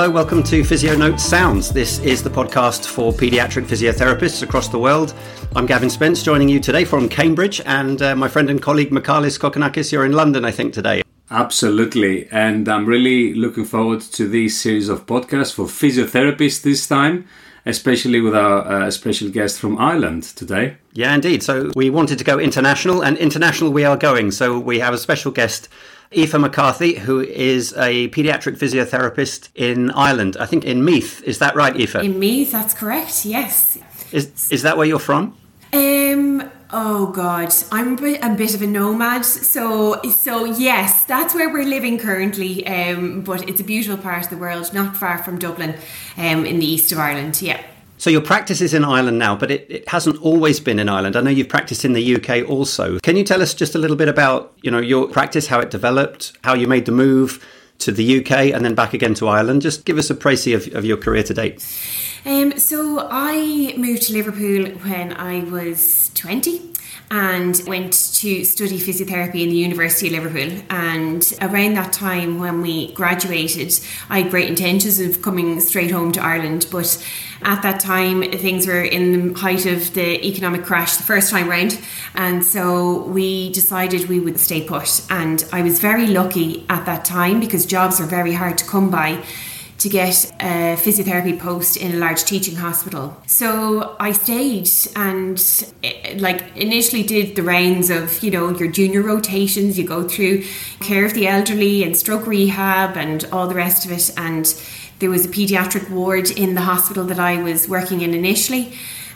Hello, welcome to Physio Notes Sounds. This is the podcast for paediatric physiotherapists across the world. I'm Gavin Spence, joining you today from Cambridge, and uh, my friend and colleague Michalis Kokkinakis, you're in London, I think, today. Absolutely, and I'm really looking forward to this series of podcasts for physiotherapists this time especially with our uh, special guest from Ireland today. Yeah, indeed. So we wanted to go international, and international we are going. So we have a special guest Aoife McCarthy, who is a paediatric physiotherapist in Ireland. I think in Meath. Is that right, Aoife? In Meath, that's correct. Yes. Is is that where you're from? Um. Oh God, I'm a bit, a bit of a nomad. So so yes, that's where we're living currently. Um. But it's a beautiful part of the world, not far from Dublin, um, in the east of Ireland. Yeah. So your practice is in Ireland now, but it, it, hasn't always been in Ireland. I know you've practiced in the UK also. Can you tell us just a little bit about, you know, your practice, how it developed, how you made the move to the UK and then back again to Ireland? Just give us a précis of, of your career to date. Um, so I moved to Liverpool when I was 20 and went to study physiotherapy in the University of Liverpool. And around that time, when we graduated, I had great intentions of coming straight home to Ireland. But at that time, things were in the height of the economic crash the first time round. And so we decided we would stay put. And I was very lucky at that time because jobs are very hard to come by to get a physiotherapy post in a large teaching hospital. So I stayed and eh, like initially did the rounds of, you know, your junior rotations, you go through care of the elderly and stroke rehab and all the rest of it. And there was a pediatric ward in the hospital that I was working in initially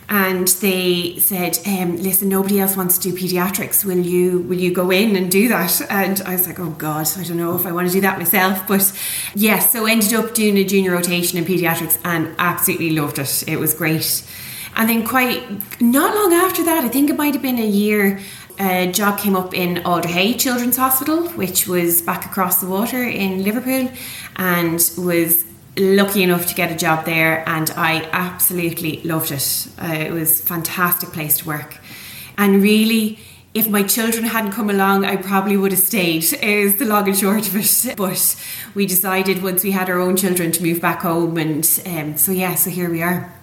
and they said, um, "Listen, nobody else wants to do pediatrics. Will you? Will you go in and do that?" And I was like, "Oh God, I don't know if I want to do that myself." But yes, so ended up doing a junior rotation in pediatrics and absolutely loved it. It was great. And then quite not long after that, I think it might have been a year. A job came up in Alder Hey Children's Hospital, which was back across the water in Liverpool, and was lucky enough to get a job there and I absolutely loved it. Uh, it was a fantastic place to work. And really, if my children hadn't come along, I probably would have stayed, is the long and short of it. But we decided once we had our own children to move back home. And um, so, yeah, so here we are.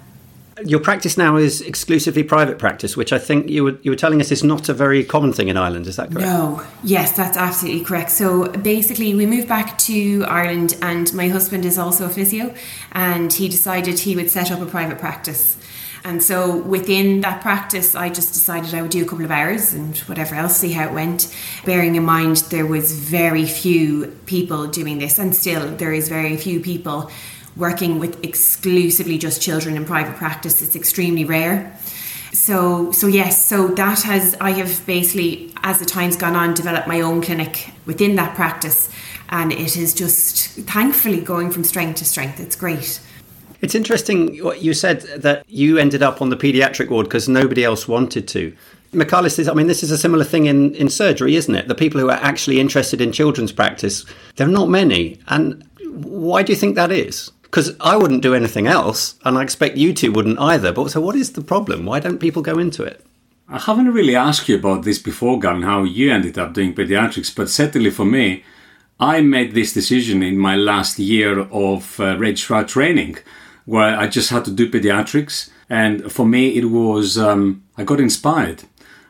Your practice now is exclusively private practice, which I think you were you were telling us is not a very common thing in Ireland. Is that correct? No, yes, that's absolutely correct. So basically, we moved back to Ireland, and my husband is also a physio, and he decided he would set up a private practice. And so within that practice, I just decided I would do a couple of hours and whatever else, see how it went. Bearing in mind there was very few people doing this, and still there is very few people working with exclusively just children in private practice. It's extremely rare. So, so yes, so that has I have basically, as the time's gone on, developed my own clinic within that practice, and it is just thankfully going from strength to strength. It's great. It's interesting what you said that you ended up on the paediatric ward because nobody else wanted to. Michalis says, I mean, this is a similar thing in, in surgery, isn't it? The people who are actually interested in children's practice, there are not many. And why do you think that is? Because I wouldn't do anything else, and I expect you two wouldn't either. But so, what is the problem? Why don't people go into it? I haven't really asked you about this before, Gavin, how you ended up doing pediatrics, but certainly for me, I made this decision in my last year of uh, registrar training, where I just had to do pediatrics, and for me, it was um, I got inspired.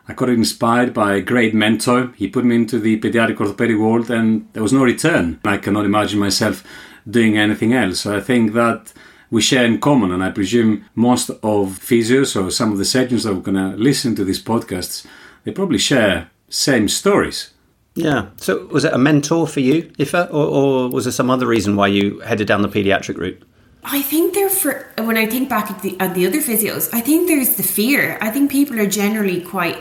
I got inspired by a great mentor. He put me into the pediatric orthopedic world, and there was no return. I cannot imagine myself doing anything else. So I think that we share in common, and I presume most of physios or some of the surgeons that are going to listen to these podcasts, they probably share same stories. Yeah. So was it a mentor for you, Aoife, or, or was there some other reason why you headed down the paediatric route? I think there for when I think back at the, at the other physios, I think there's the fear. I think people are generally quite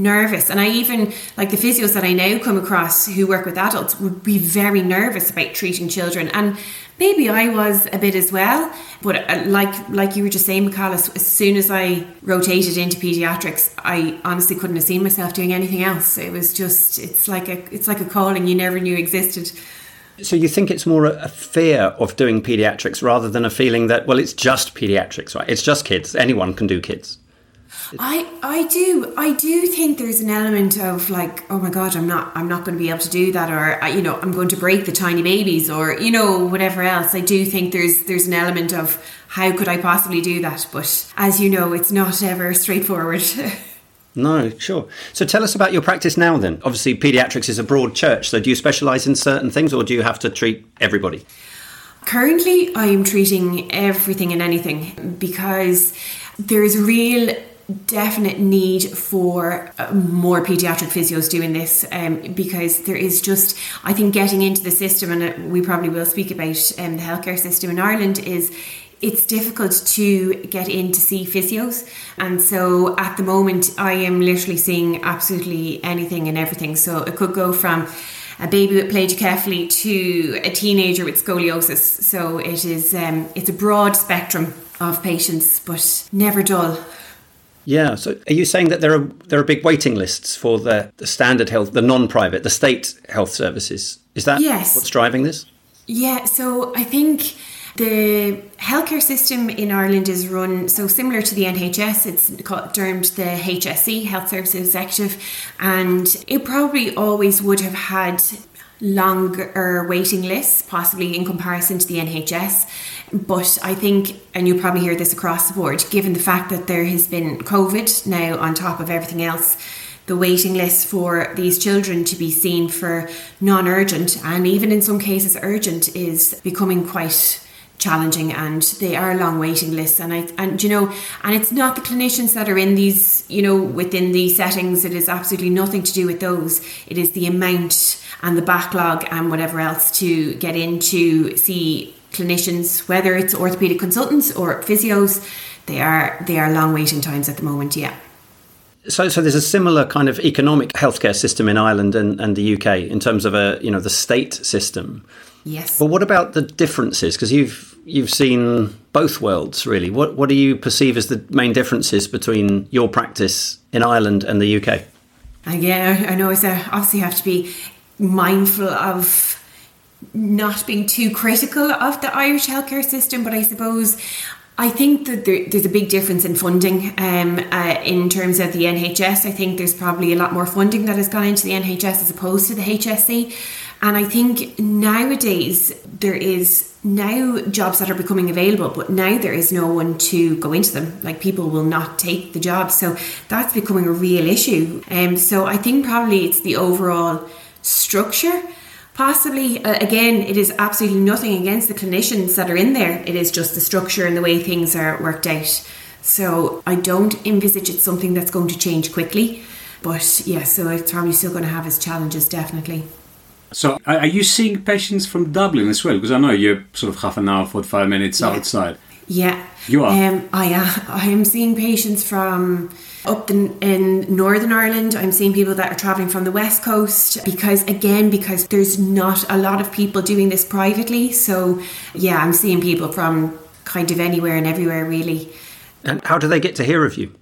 nervous. And I even, like the physios that I now come across who work with adults, would be very nervous about treating children. And maybe I was a bit as well. But uh, like like you were just saying, Michalis, as soon as I rotated into pediatrics, I honestly couldn't have seen myself doing anything else. It was just, it's like a, it's like a calling you never knew existed. So you think it's more a fear of doing pediatrics rather than a feeling that well, it's just pediatrics, right? It's just kids. Anyone can do kids. I I do I do think there's an element of like oh my god I'm not I'm not going to be able to do that or uh, you know I'm going to break the tiny babies or you know whatever else I do think there's there's an element of how could I possibly do that but as you know it's not ever straightforward No, sure. So tell us about your practice now then. Obviously, pediatrics is a broad church. So do you specialise in certain things or do you have to treat everybody? Currently, I am treating everything and anything because there's real definite need for uh, more pediatric physios doing this um, because there is just I think getting into the system and uh, we probably will speak about um, the healthcare system in Ireland is it's difficult to get in to see physios. And so at the moment I am literally seeing absolutely anything and everything. So it could go from a baby with plagiocephaly to a teenager with scoliosis. So it is um, it's a broad spectrum of patients but never dull yeah. So, are you saying that there are there are big waiting lists for the, the standard health, the non-private, the state health services? Is that yes. what's driving this? Yeah. So, I think the healthcare system in Ireland is run so similar to the NHS. It's called, termed the HSE, Health Services Executive, and it probably always would have had longer waiting lists, possibly in comparison to the NHS. But I think, and you probably hear this across the board, given the fact that there has been COVID now on top of everything else, the waiting list for these children to be seen for non urgent and even in some cases urgent is becoming quite challenging and they are long waiting lists. And I and you know and it's not the clinicians that are in these you know within these settings. It is absolutely nothing to do with those. It is the amount and the backlog and whatever else to get in to see clinicians, whether it's orthopedic consultants or physios, they are they are long waiting times at the moment. Yeah. So, so there's a similar kind of economic healthcare system in Ireland and, and the UK in terms of a you know the state system. Yes. But what about the differences? Because you've you've seen both worlds really. What what do you perceive as the main differences between your practice in Ireland and the UK? Again, I know it's a, obviously have to be mindful of not being too critical of the Irish healthcare system, but I suppose I think that there, there's a big difference in funding um, uh, in terms of the NHS. I think there's probably a lot more funding that has gone into the NHS as opposed to the HSE. And I think nowadays there is now jobs that are becoming available, but now there is no one to go into them. Like people will not take the jobs. So that's becoming a real issue. Um, so I think probably it's the overall structure. Possibly, uh, again, it is absolutely nothing against the clinicians that are in there. It is just the structure and the way things are worked out. So I don't envisage it's something that's going to change quickly. But yeah, so it's probably still going to have its challenges, definitely. So, are you seeing patients from Dublin as well? Because I know you're sort of half an hour, 45 minutes yeah. outside. Yeah. You are? Um, I, am. I am seeing patients from up in, in Northern Ireland, I'm seeing people that are traveling from the West Coast because, again, because there's not a lot of people doing this privately. So, yeah, I'm seeing people from kind of anywhere and everywhere, really. And how do they get to hear of you?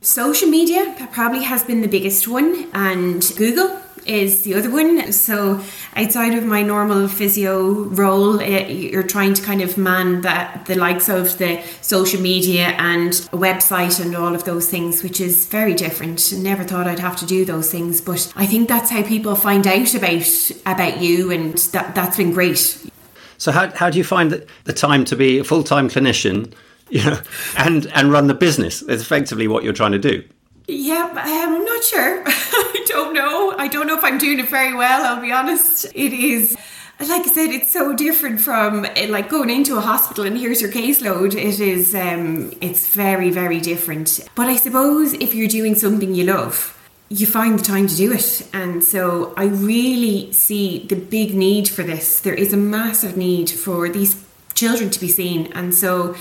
Social media probably has been the biggest one, and Google is the other one. So outside of my normal physio role, eh, you're trying to kind of man that the likes of the social media and website and all of those things, which is very different. Never thought I'd have to do those things, but I think that's how people find out about about you, and that that's been great. So how how do you find the time to be a full time clinician? You know, and and run the business. It's effectively what you're trying to do. Yeah, I'm not sure. I don't know. I don't know if I'm doing it very well, I'll be honest. It is like I said, it's so different from eh, like going into a hospital and here's your caseload. It is, um, it's very, very different. But I suppose if you're doing something you love, you find the time to do it. And so I really see the big need for this. There is a massive need for these children to be seen. And so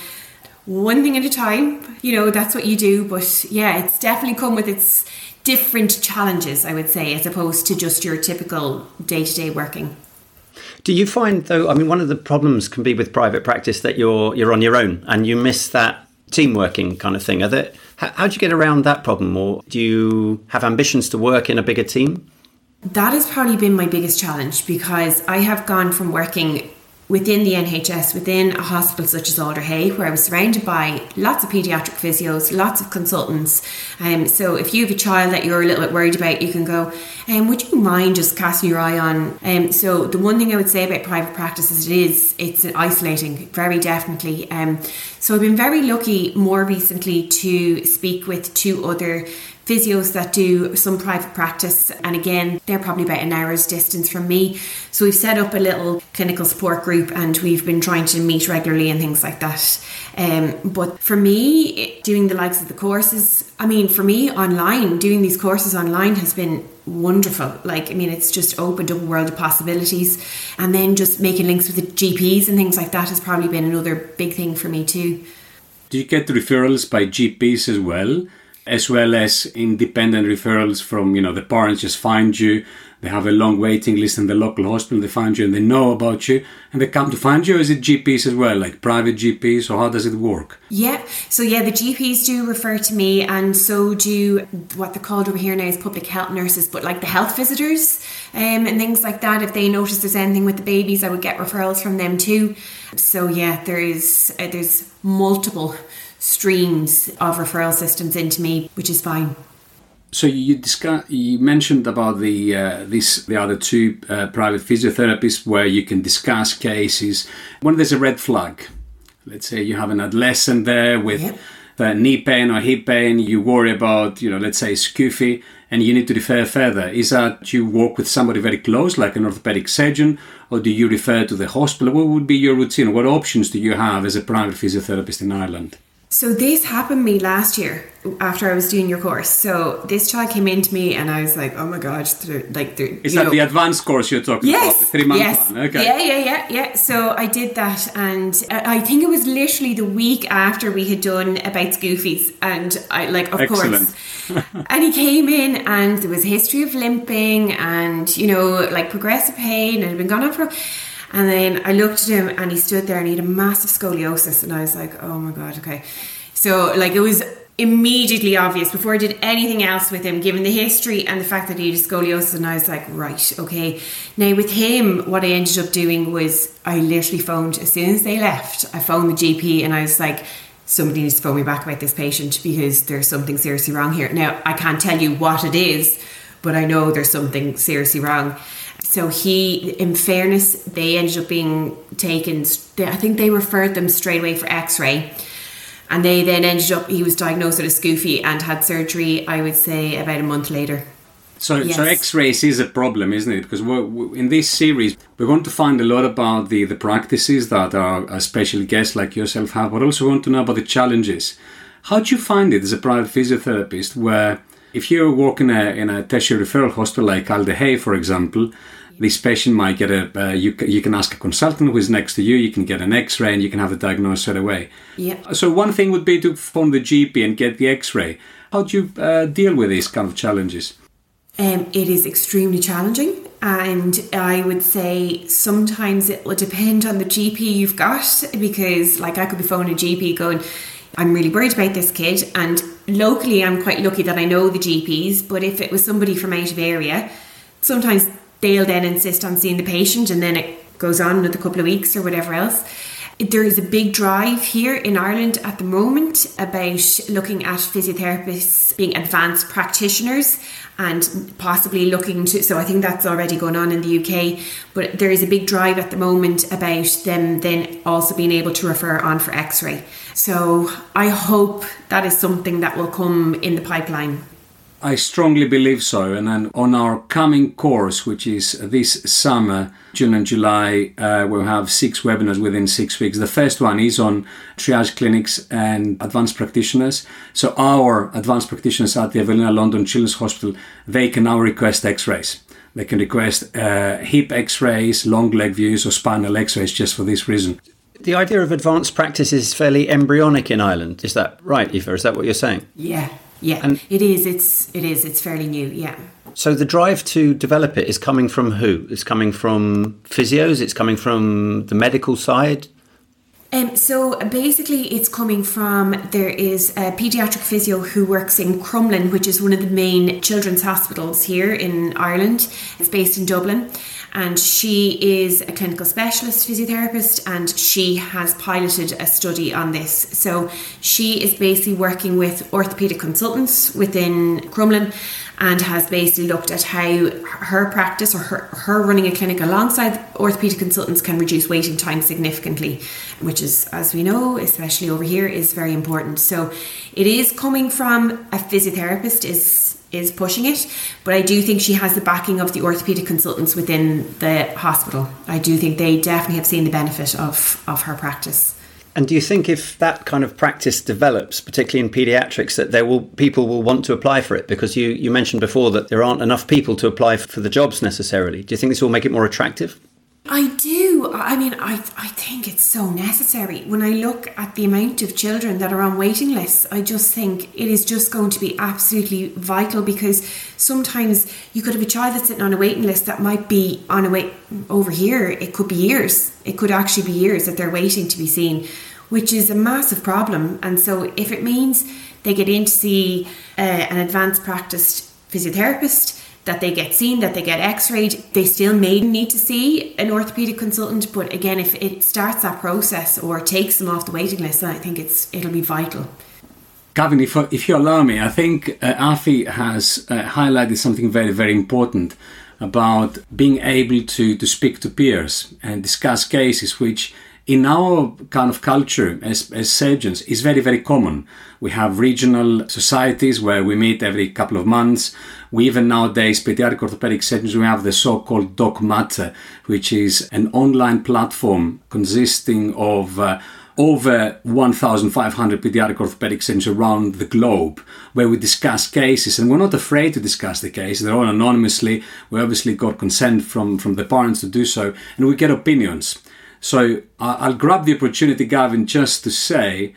one thing at a time. You know, that's what you do. But yeah, it's definitely come with its different challenges, I would say, as opposed to just your typical day to day working. Do you find though? I mean, one of the problems can be with private practice that you're you're on your own and you miss that team working kind of thing. Are there, how, how do you get around that problem, or do you have ambitions to work in a bigger team? That has probably been my biggest challenge because I have gone from working within the NHS, within a hospital such as Alder Hey, where I was surrounded by lots of paediatric physios, lots of consultants. Um, so if you have a child that you're a little bit worried about, you can go, um, would you mind just casting your eye on? Um, so the one thing I would say about private practice is it is, it's isolating, very definitely. Um, so I've been very lucky more recently to speak with two other physios that do some private practice, and again, they're probably about an hour's distance from me. So we've set up a little clinical support group, and we've been trying to meet regularly and things like that. Um, but for me, doing the likes of the courses, I mean, for me, online, doing these courses online has been wonderful. Like, I mean, it's just opened up a world of possibilities. And then just making links with the GPs and things like that has probably been another big thing for me too. Do you get referrals by GPs as well? As well as independent referrals from you know the parents just find you. They have a long waiting list in the local hospital. They find you and they know about you and they come to find you is it gps as well like private gps or how does it work? Yeah so yeah the gps do refer to me and so do what they're called over here now is public health nurses but like the health visitors um, and things like that. If they notice there's anything with the babies i would get referrals from them too. So yeah there is uh, there's multiple streams of referral systems into me, which is fine. So you discuss, you mentioned about the uh, this the other two uh, private physiotherapists where you can discuss cases when there's a red flag. Let's say you have an adolescent there with yep. uh, knee pain or hip pain. You worry about you know let's say SCFE and you need to refer further. Is that you work with somebody very close, like an orthopedic surgeon, or do you refer to the hospital? What would be your routine? What options do you have as a private physiotherapist in Ireland? So this happened me last year after I was doing your course. So this child came into me and I was like, oh my god, like they're, is that know, the advanced course you're talking yes, about? The three month yes, one. Okay. Yeah, yeah, yeah, yeah. So I did that and I think it was literally the week after we had done about goofies, and I like of Excellent. course. and he came in and there was a history of limping and you know like progressive pain and it had been gone on for and then I looked at him and he stood there and he had a massive scoliosis. And I was like, oh my God, okay. So, like, it was immediately obvious before I did anything else with him, given the history and the fact that he had scoliosis. And I was like, right, okay. Now, with him, what I ended up doing was I literally phoned as soon as they left, I phoned the GP and I was like, somebody needs to phone me back about this patient because there's something seriously wrong here. Now, I can't tell you what it is, but I know there's something seriously wrong. So he, in fairness, they ended up being taken. I think they referred them straight away for X-ray, and they then ended up. He was diagnosed with a SCFE and had surgery. I would say about a month later. So, yes. so X-rays is a problem, isn't it? Because we're, in this series, we want to find a lot about the, the practices that our, special guests like yourself have, but also want to know about the challenges. How do you find it as a private physiotherapist, where if you're working in a, in a tertiary referral hospital like Alder Hey, for example, this patient might get a, uh, you, you can ask a consultant who is next to you, you can get an x ray and you can have a diagnosis straight away. Yeah. So, one thing would be to phone the GP and get the x ray. How do you uh, deal with these kind of challenges? Um, it is extremely challenging, and I would say sometimes it will depend on the GP you've got because, like, I could be phoning a GP going, I'm really worried about this kid, and locally, I'm quite lucky that I know the GPs. But if it was somebody from out of area, sometimes they'll then insist on seeing the patient, and then it goes on another couple of weeks or whatever else. There is a big drive here in Ireland at the moment about looking at physiotherapists being advanced practitioners and possibly looking to. So I think that's already going on in the UK, but there is a big drive at the moment about them then also being able to refer on for x ray. So I hope that is something that will come in the pipeline. I strongly believe so. And then on our coming course, which is this summer, June and July, uh, we'll have six webinars within six weeks. The first one is on triage clinics and advanced practitioners. So our advanced practitioners at the Evelina London Children's Hospital, they can now request X-rays. They can request uh, hip X-rays, long leg views, or spinal X-rays just for this reason. The idea of advanced practice is fairly embryonic in Ireland. Is that right, Aoife? Is that what you're saying? Yeah, yeah, and it is. It's it is. It's fairly new. Yeah. So the drive to develop it is coming from who? It's coming from physios. It's coming from the medical side. Um, so basically, it's coming from there is a paediatric physio who works in Crumlin, which is one of the main children's hospitals here in Ireland. It's based in Dublin, and she is a clinical specialist physiotherapist and she has piloted a study on this. So she is basically working with orthopedic consultants within Crumlin and has basically looked at how her practice or her, her running a clinic alongside orthopedic consultants can reduce waiting time significantly, which is, as we know, especially over here, is very important. So it is coming from a physiotherapist is is pushing it, but I do think she has the backing of the orthopedic consultants within the hospital. I do think they definitely have seen the benefit of, of her practice. And do you think if that kind of practice develops, particularly in paediatrics, that there will people will want to apply for it? Because you, you mentioned before that there aren't enough people to apply for the jobs necessarily. Do you think this will make it more attractive? I do. I mean, I, I think it's so necessary. When I look at the amount of children that are on waiting lists, I just think it is just going to be absolutely vital because sometimes you could have a child that's sitting on a waiting list that might be on a wait over here. It could be years. It could actually be years that they're waiting to be seen, which is a massive problem. And so, if it means they get in to see uh, an advanced practiced physiotherapist, that they get seen, that they get x-rayed. They still may need to see an orthopedic consultant, but again, if it starts that process or takes them off the waiting list, I think it's it'll be vital. Gavin, if, if you allow me, I think uh, Afi has uh, highlighted something very, very important about being able to, to speak to peers and discuss cases which in our kind of culture as, as surgeons is very, very common. We have regional societies where we meet every couple of months. We even nowadays, pediatric orthopedic surgeons, we have the so-called DocMate, which is an online platform consisting of uh, over 1,500 pediatric orthopedic surgeons around the globe where we discuss cases and we're not afraid to discuss the case. They're all anonymously. We obviously got consent from, from the parents to do so and we get opinions. So I'll grab the opportunity, Gavin, just to say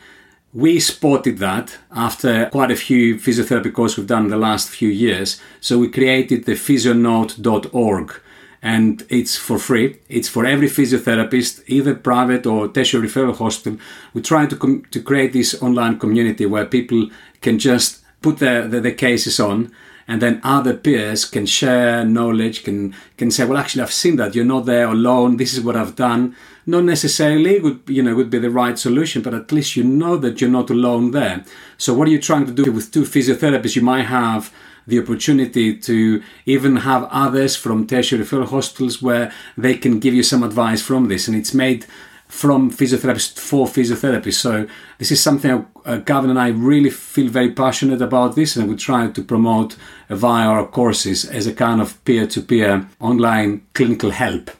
we spotted that after quite a few physiotherapy courses we've done in the last few years. So we created the physionote.org and it's for free. It's for every physiotherapist, either private or tertiary referral hospital. We try to, com- to create this online community where people can just put their, their, their cases on and then other peers can share knowledge can can say well actually i've seen that. You're not there alone. This is what i've done. Not necessarily would you know would be the right solution but at least you know that you're not alone there. So what are you trying to do with two physiotherapists? You might have the opportunity to even have others from tertiary referral hospitals where they can give you some advice from this. And it's made from physiotherapists for physiotherapists. So this is something uh, Gavin and I really feel very passionate about this, and we try to promote via our courses as a kind of peer-to-peer online clinical help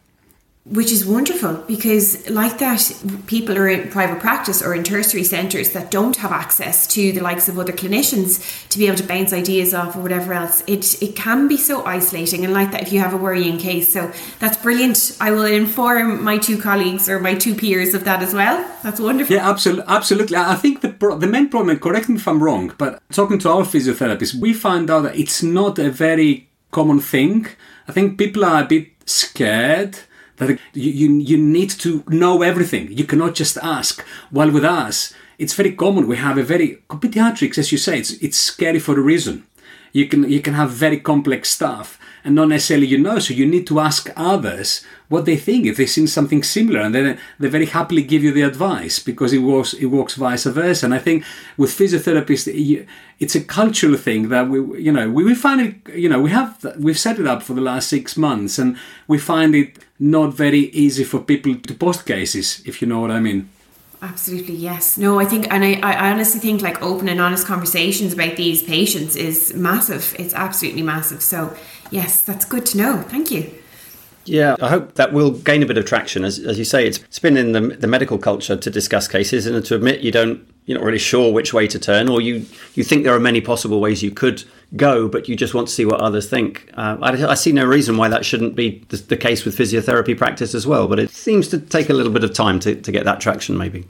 which is wonderful because like that people are in private practice or in tertiary centres that don't have access to the likes of other clinicians to be able to bounce ideas off or whatever else. It it can be so isolating and like that if you have a worrying case. So that's brilliant. I will inform my two colleagues or my two peers of that as well. That's wonderful. Yeah absolutely absolutely. I think the the main problem correct me if I'm wrong but talking to our physiotherapists we find out that it's not a very common thing. I think people are a bit scared that you, you, you need to know everything. You cannot just ask. While with us, it's very common. We have a very pediatrics, as you say, it's it's scary for a reason. You can you can have very complex stuff and not necessarily you know. So you need to ask others what they think if they've seen something similar, and then they very happily give you the advice because it works it works vice versa. And I think with physiotherapists, it's a cultural thing that we you know we, we find it you know we have we've set it up for the last six months, and we find it not very easy for people to post cases, if you know what I mean. Absolutely, yes. No, I think, and I, I honestly think like open and honest conversations about these patients is massive. It's absolutely massive. So, yes, that's good to know. Thank you. Yeah, I hope that will gain a bit of traction. As, as you say, it's, it's been in the, the medical culture to discuss cases and to admit you don't, you're not really sure which way to turn, or you, you think there are many possible ways you could go, but you just want to see what others think. Uh, I, I, see no reason why that shouldn't be the, the, case with physiotherapy practice as well, but it seems to take a little bit of time to, to get that traction, maybe.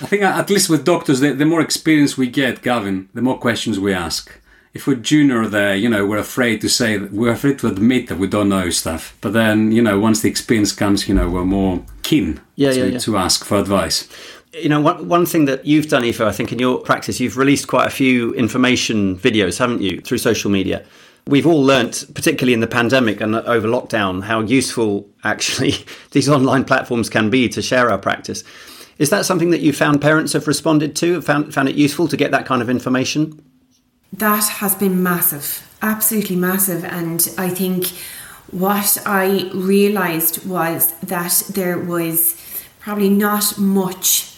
I think at least with doctors, the, the more experience we get, Gavin, the more questions we ask. If we're junior there, you know, we're afraid to say we're afraid to admit that we don't know stuff. But then, you know, once the experience comes, you know, we're more keen yeah, to, yeah, yeah. to ask for advice you know, one, one thing that you've done, Aoife, I think in your practice, you've released quite a few information videos, haven't you, through social media? we've all learnt, particularly in the pandemic and over lockdown, how useful actually these online platforms can be to share our practice. Is that something that you found parents have responded to, found, found it useful to get that kind of information? That has been massive, absolutely massive. And I think what I realised was that there was probably not much,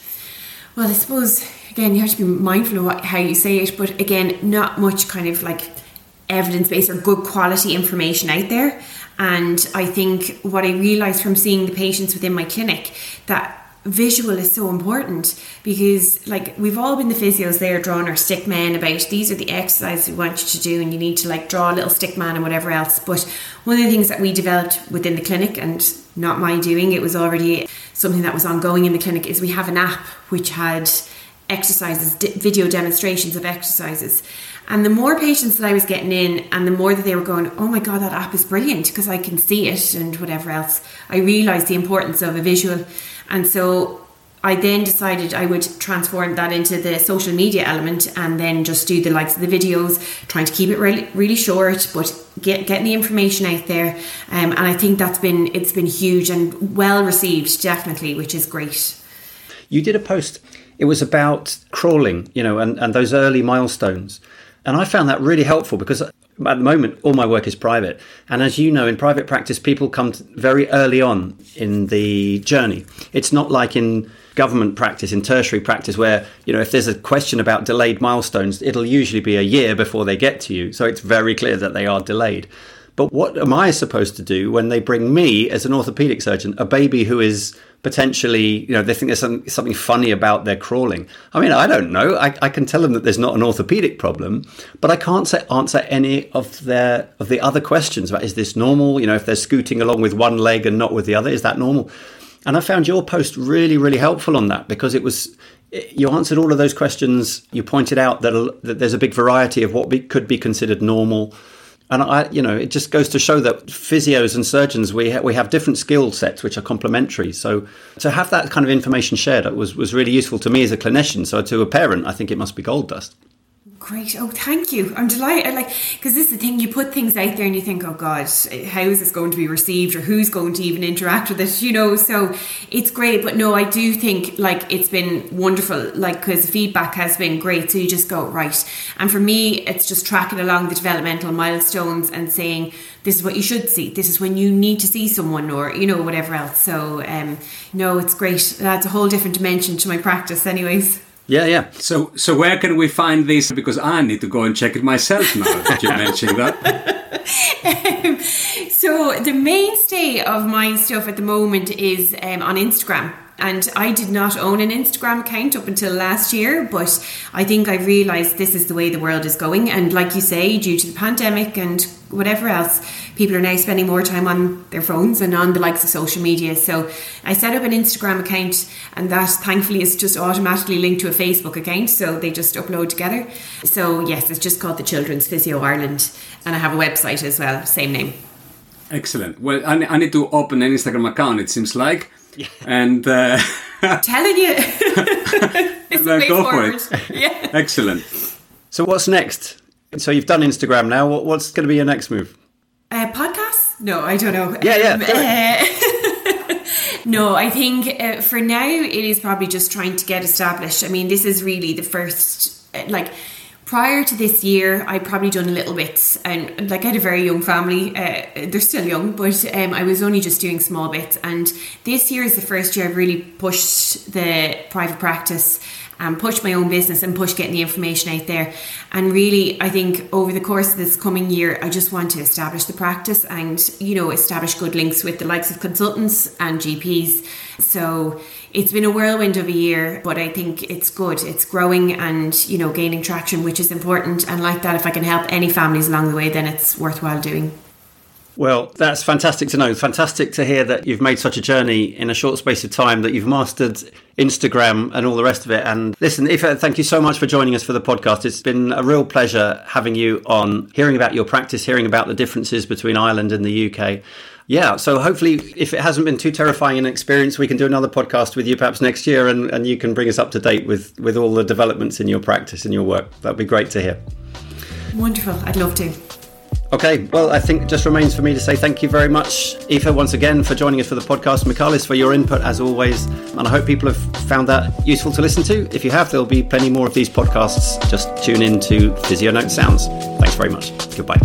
well, I suppose, again, you have to be mindful of what, how you say it, but again, not much kind of like evidence based or good quality information out there. And I think what I realised from seeing the patients within my clinic that visual is so important because like we've all been the physios there drawing our stick man about these are the exercises we want you to do and you need to like draw a little stick man and whatever else. But one of the things that we developed within the clinic and not my doing it was already something that was ongoing in the clinic is we have an app which had exercises video demonstrations of exercises and the more patients that I was getting in, and the more that they were going, oh my God, that app is brilliant because I can see it and whatever else, I realised the importance of a visual. And so I then decided I would transform that into the social media element and then just do the likes of the videos, trying to keep it really, really short, but get getting the information out there. Um, and I think that's been it's been huge and well received, definitely, which is great. You did a post. It was about crawling, you know, and, and those early milestones. And I found that really helpful because at the moment, all my work is private. And as you know, in private practice, people come very early on in the journey. It's not like in government practice, in tertiary practice, where, you know, if there's a question about delayed milestones, it'll usually be a year before they get to you. So it's very clear that they are delayed. But what am I supposed to do when they bring me, as an orthopedic surgeon, a baby who is potentially, you know, they think there's something, something funny about their crawling. I mean, I don't know. I, I, can tell them that there's not an orthopedic problem, but I can't say, answer any of their of the other questions about is this normal? You know, if they're scooting along with one leg and not with the other, is that normal? And I found your post really, really helpful on that because it was you answered all of those questions. You pointed out that, that there's a big variety of what be, could be considered normal and I, you know, it just goes to show that physios and surgeons we ha- we have different skill sets which are complementary. So to have that kind of information shared was was really useful to me as a clinician. So to a parent, I think it must be gold dust. Great. Oh, thank you. I'm delighted. Like, because this is the thing, you put things out there and you think, oh God, how is this going to be received or who's going to even interact with it, you know? So it's great. But no, I do think like it's been wonderful, like, because the feedback has been great. So you just go, right. And for me, it's just tracking along the developmental milestones and saying, this is what you should see. This is when you need to see someone or, you know, whatever else. So, um, no, it's great. That's a whole different dimension to my practice, anyways. Yeah, yeah. So, so where can we find this? Because I need to go and check it myself now that you mentioned that. um, so, the mainstay of my stuff at the moment is um, on Instagram. And I did not own an Instagram account up until last year, but I think I realised this is the way the world is going. And like you say, due to the pandemic and whatever else, people are now spending more time on their phones and on the likes of social media. So I set up an Instagram account, and that thankfully is just automatically linked to a Facebook account. So they just upload together. So yes, it's just called the Children's Physio Ireland, and I have a website as well, same name. Excellent. Well, I need to open an Instagram account. It seems like. Yeah. And uh, telling you, it's then go forward. for it. Yeah. Excellent. So what's next? So you've done Instagram now. What, what's going to be your next move? Uh, podcast? No, I don't know. Yeah, yeah. Um, uh, no, I think uh, for now it is probably just trying to get established. I mean, this is really the first, uh, like prior to this year, I'd probably done a little bit, and like I had a very young family. Uh, they're still young, but um, I was only just doing small bits. And this year is the first year I've really pushed the private practice and push my own business and push getting the information out there. And really, I think over the course of this coming year, I just want to establish the practice and, you know, establish good links with the likes of consultants and GPs. So it's been a whirlwind of a year, but I think it's good. It's growing and, you know, gaining traction, which is important. And like that, if I can help any families along the way, then it's worthwhile doing. Well, that's fantastic to know. Fantastic to hear that you've made such a journey in a short space of time, that you've mastered Instagram and all the rest of it. And listen, Aoife, uh, thank you so much for joining us for the podcast. It's been a real pleasure having you on, hearing about your practice, hearing about the differences between Ireland and the UK. Yeah, so hopefully, if it hasn't been too terrifying an experience, we can do another podcast with you perhaps next year and, and you can bring us up to date with, with all the developments in your practice and your work. That'd be great to hear. Wonderful. I'd love to. Okay, well, I think it just remains for me to say thank you very much, Aoife, once again for joining us for the podcast. Michalis, for your input as always. And I hope people have found that useful to listen to. If you have, there'll be plenty more of these podcasts. Just tune in to Physio Note Sounds. Thanks very much. Goodbye.